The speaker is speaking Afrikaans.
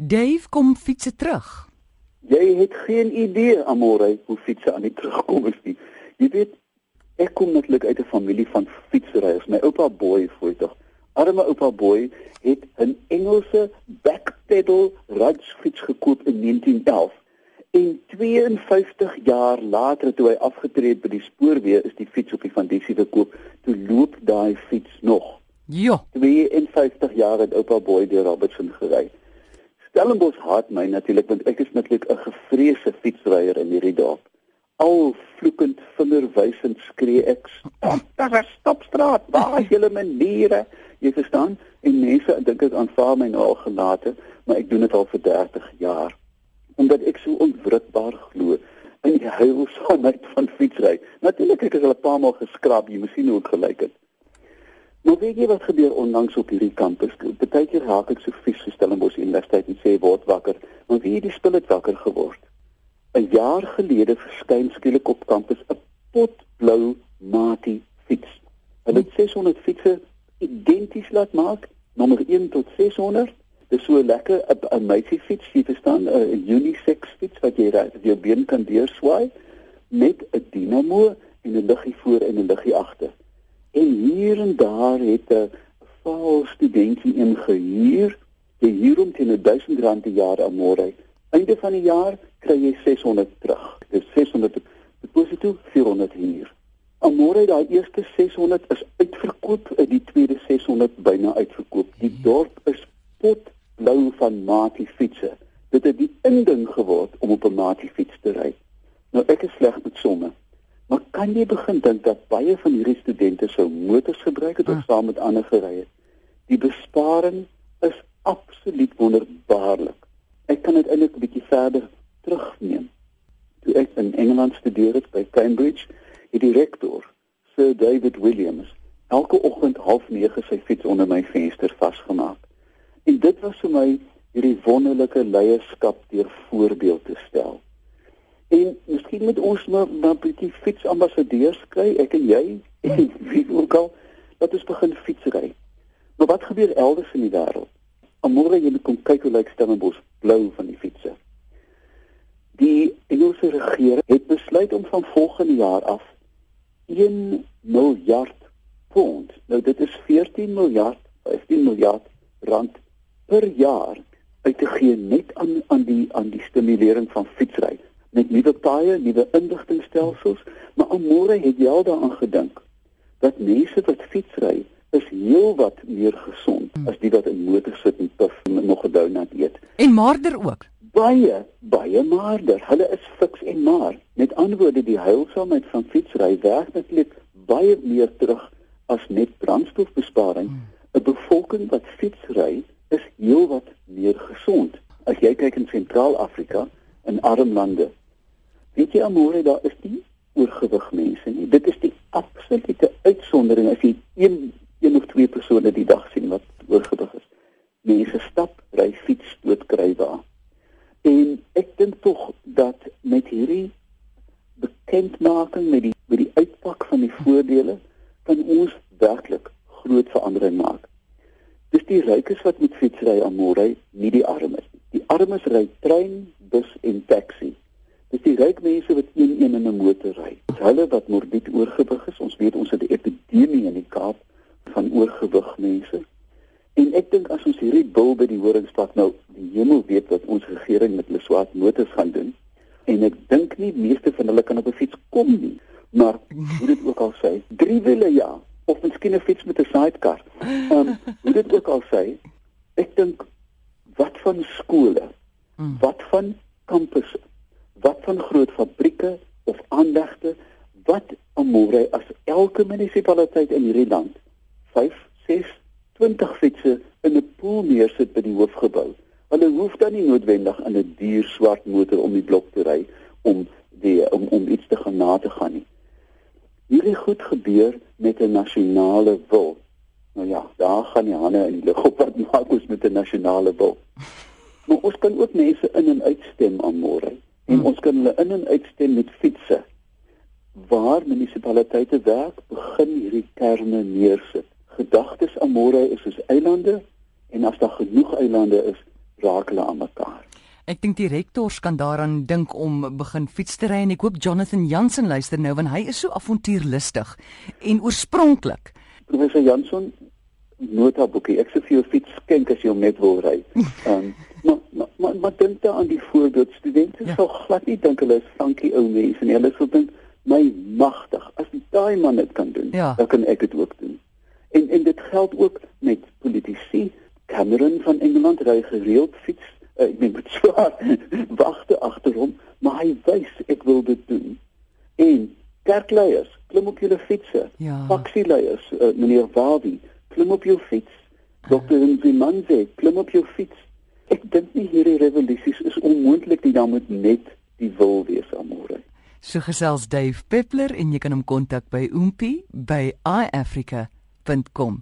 Dave kom fietsse terug. Jy het geen idee Amore hoe fietsse aan die terugkom is nie. Jy weet ek kom netlik uit 'n familie van fietsryers. My oupa Boy voetog. Arme oupa Boy het 'n Engelse backpedal rugsfiets gekoop in 1911. En 52 jaar later toe hy afgetree het by die spoorweë is die fiets op die Vandisie verkoop. Toe loop daai fiets nog. Ja. 52 jaar het oupa Boy deur Robertson gery. Stellenbosch haat my natuurlik want ek is natuurlik 'n gevreesde fietsryer in hierdie dorp. Al vloekend vingerwysend skree ek: "Daar is stopstraat, waar is julle maniere?" Jy verstaan? En mense dink ek aanvaar my nou al gelate, maar ek doen dit al vir 30 jaar. Omdat ek so onwrikbaar glo in die heilsaamheid van fietsry. Natuurlik ek het al 'n paar maal geskraap, jy moet sien hoe ek gelyk het. Nou weet jy wat gebeur onlangs op hierdie kampus? Partykeer raak ek so vies so Stellenbosch Universiteit en sê word wakker, maar wie het die spul het wakker geword? 'n Jaar gelede verskyn skielik op kampus 'n potblou Mati fiets. Hulle het 600 fietsse identies laat maak, nommer 1 tot 600. Dis so lekker 'n meisie fiets, jy verstaan, 'n unisex fiets wat jy ry, jy been kan deurswaai met 'n dinamo en 'n liggie voor en 'n liggie agter. En hier en daar het 'n vaal studentjie ingehuur. Jy huur hom teen 1000 rand per jaar aan môre. Einde van die jaar kry jy 600 terug. Dis 600 deposito 400 hier. Aan môre daai eerste 600 is uitverkoop, die tweede 600 byna uitverkoop. Die dorp is potblou van matie fietsse. Dit het die inding geword om op 'n matie fiets te ry. Nou ek is sleg met somme. Kan jy begin dink dat baie van hierdie studente sou motors gebruik het of ah. saam met ander gery het? Die besparing is absoluut wonderbaarlik. Ek kan dit eintlik 'n bietjie verder terugneem. Toe ek in Engeland studeer het by Cambridge, het die rektor, Sir David Williams, elke oggend 09:30 sy fiets onder my venster vasgemaak. En dit was vir my hierdie wonderlike leierskap deur voorbeeld te stel. En miskien moet ons maar 'n bietjie fietsambassadeurs kry, ek en jy en wie ook al, dat ons begin fietsry. Maar wat gebeur elders in die wêreld? Amore jy moet kom kyk hoe lyk Stellenbosch blou van die fietsse. Die Engelse regering het besluit om van volgende jaar af 1 miljard pond, nou dit is 14 miljard, 15 miljard rand per jaar uit te gee net aan aan die aan die stimulering van fietsry met nuwe paaie, nuwe inligtingstelsels, maar almore het jy al daaraan gedink dat mense wat fietsry is heelwat meer gesond hmm. as die wat in motor sit en puff en nog 'n donut eet. En maarder ook. Baie, baie maarder. Hulle is fiks en maar. Met ander woorde, die heilsaamheid van fietsry werk netlik baie meer terug as net brandstofbesparing. Hmm. 'n Bevolking wat fietsry is heelwat meer gesond. As jy kyk in Sentraal-Afrika, in arm lande, Weet jy amore daar is nie oorgewig mense nie. Dit is die absolute uitsondering as jy een een of twee persone die dag sien wat oorgewig is. Mense stap, ry fiets, dood kry daar. En ek dink tog dat met hierdie bekendmaking met die met die uitpak van die voordele kan ons werklik groot verandering maak. Dis die rykes wat met fietsry amore, nie die armes nie. Die armes ry trein, bus en taxi. Dis die ryk mense wat een een in 'n motor ry. Dis hulle wat morbied oorgewig is. Ons weet ons het 'n epidemie in die Kaap van oorgewig mense. En ek dink as ons hierdie bil by die horingspad nou, die hemel weet wat ons regering met hulle swart motors gaan doen. En ek dink nie meeste van hulle kan op 'n fiets kom nie. Maar hoe dit ook al sê, drie wiele ja, of miskien 'n fiets met 'n sidecar. Ehm um, hoe dit ook al sê, ek dink wat van skole? Hmm. Wat van kampusse? Wat van groot fabrieke of aanlegte wat amore as elke munisipaliteit in hierdie land 5 6 20 fietsse in 'n pool neersit by die hoofgebou. Hulle hoef dan nie noodwendig in 'n duur swart motor om die blok te ry om die om om iets te gaan na te gaan nie. Hierdie goed gebeur met 'n nasionale wil. Nou ja, daar gaan die hande in die lug op wat maak ons met 'n nasionale wil. Maar ons kan ook mense in en uitstem aan môre en hmm. ons kan hulle in en uitstem met fietsse. Waar munisipaliteite werk, begin hierdie kerne neersit. Gedagtes amore is soos eilande en as daar genoeg eilande is, raak hulle aan mekaar. Ek dink die rektors kan daaraan dink om begin fiets te ry en ek hoop Jonathan Jansen luister nou want hy is so avontuurlustig en oorspronklik. Professor Jansen notaboekie. Ek sê vir jou fiets skenk as jy hom net wil ry. Ehm um, maar maar maar, maar dink daar aan die voorbeeld studente ja. sal glad nie dink hulle is dankie ou mense en hulle sal dink my magtig as daai man dit kan doen, ja. dan kan ek dit ook doen. En en dit geld ook met politici. Cameron van Engeland ry gereeld fiets uh, ek dink dit swaar wagte agter hom, maar hy wys ek wil dit doen. En kerkleiers, klim op julle fietsse. Ja. Taxileiers, uh, meneer Wabi, klim op jou fiets. Dokter Nzimanze, klim op jou fiets. Ek dink nie hierdie revolusies is onmoontlik nie, dan moet net die wil wees amore. So gesels Dave Peppler en jy kan hom kontak by oompie by iafrica.com.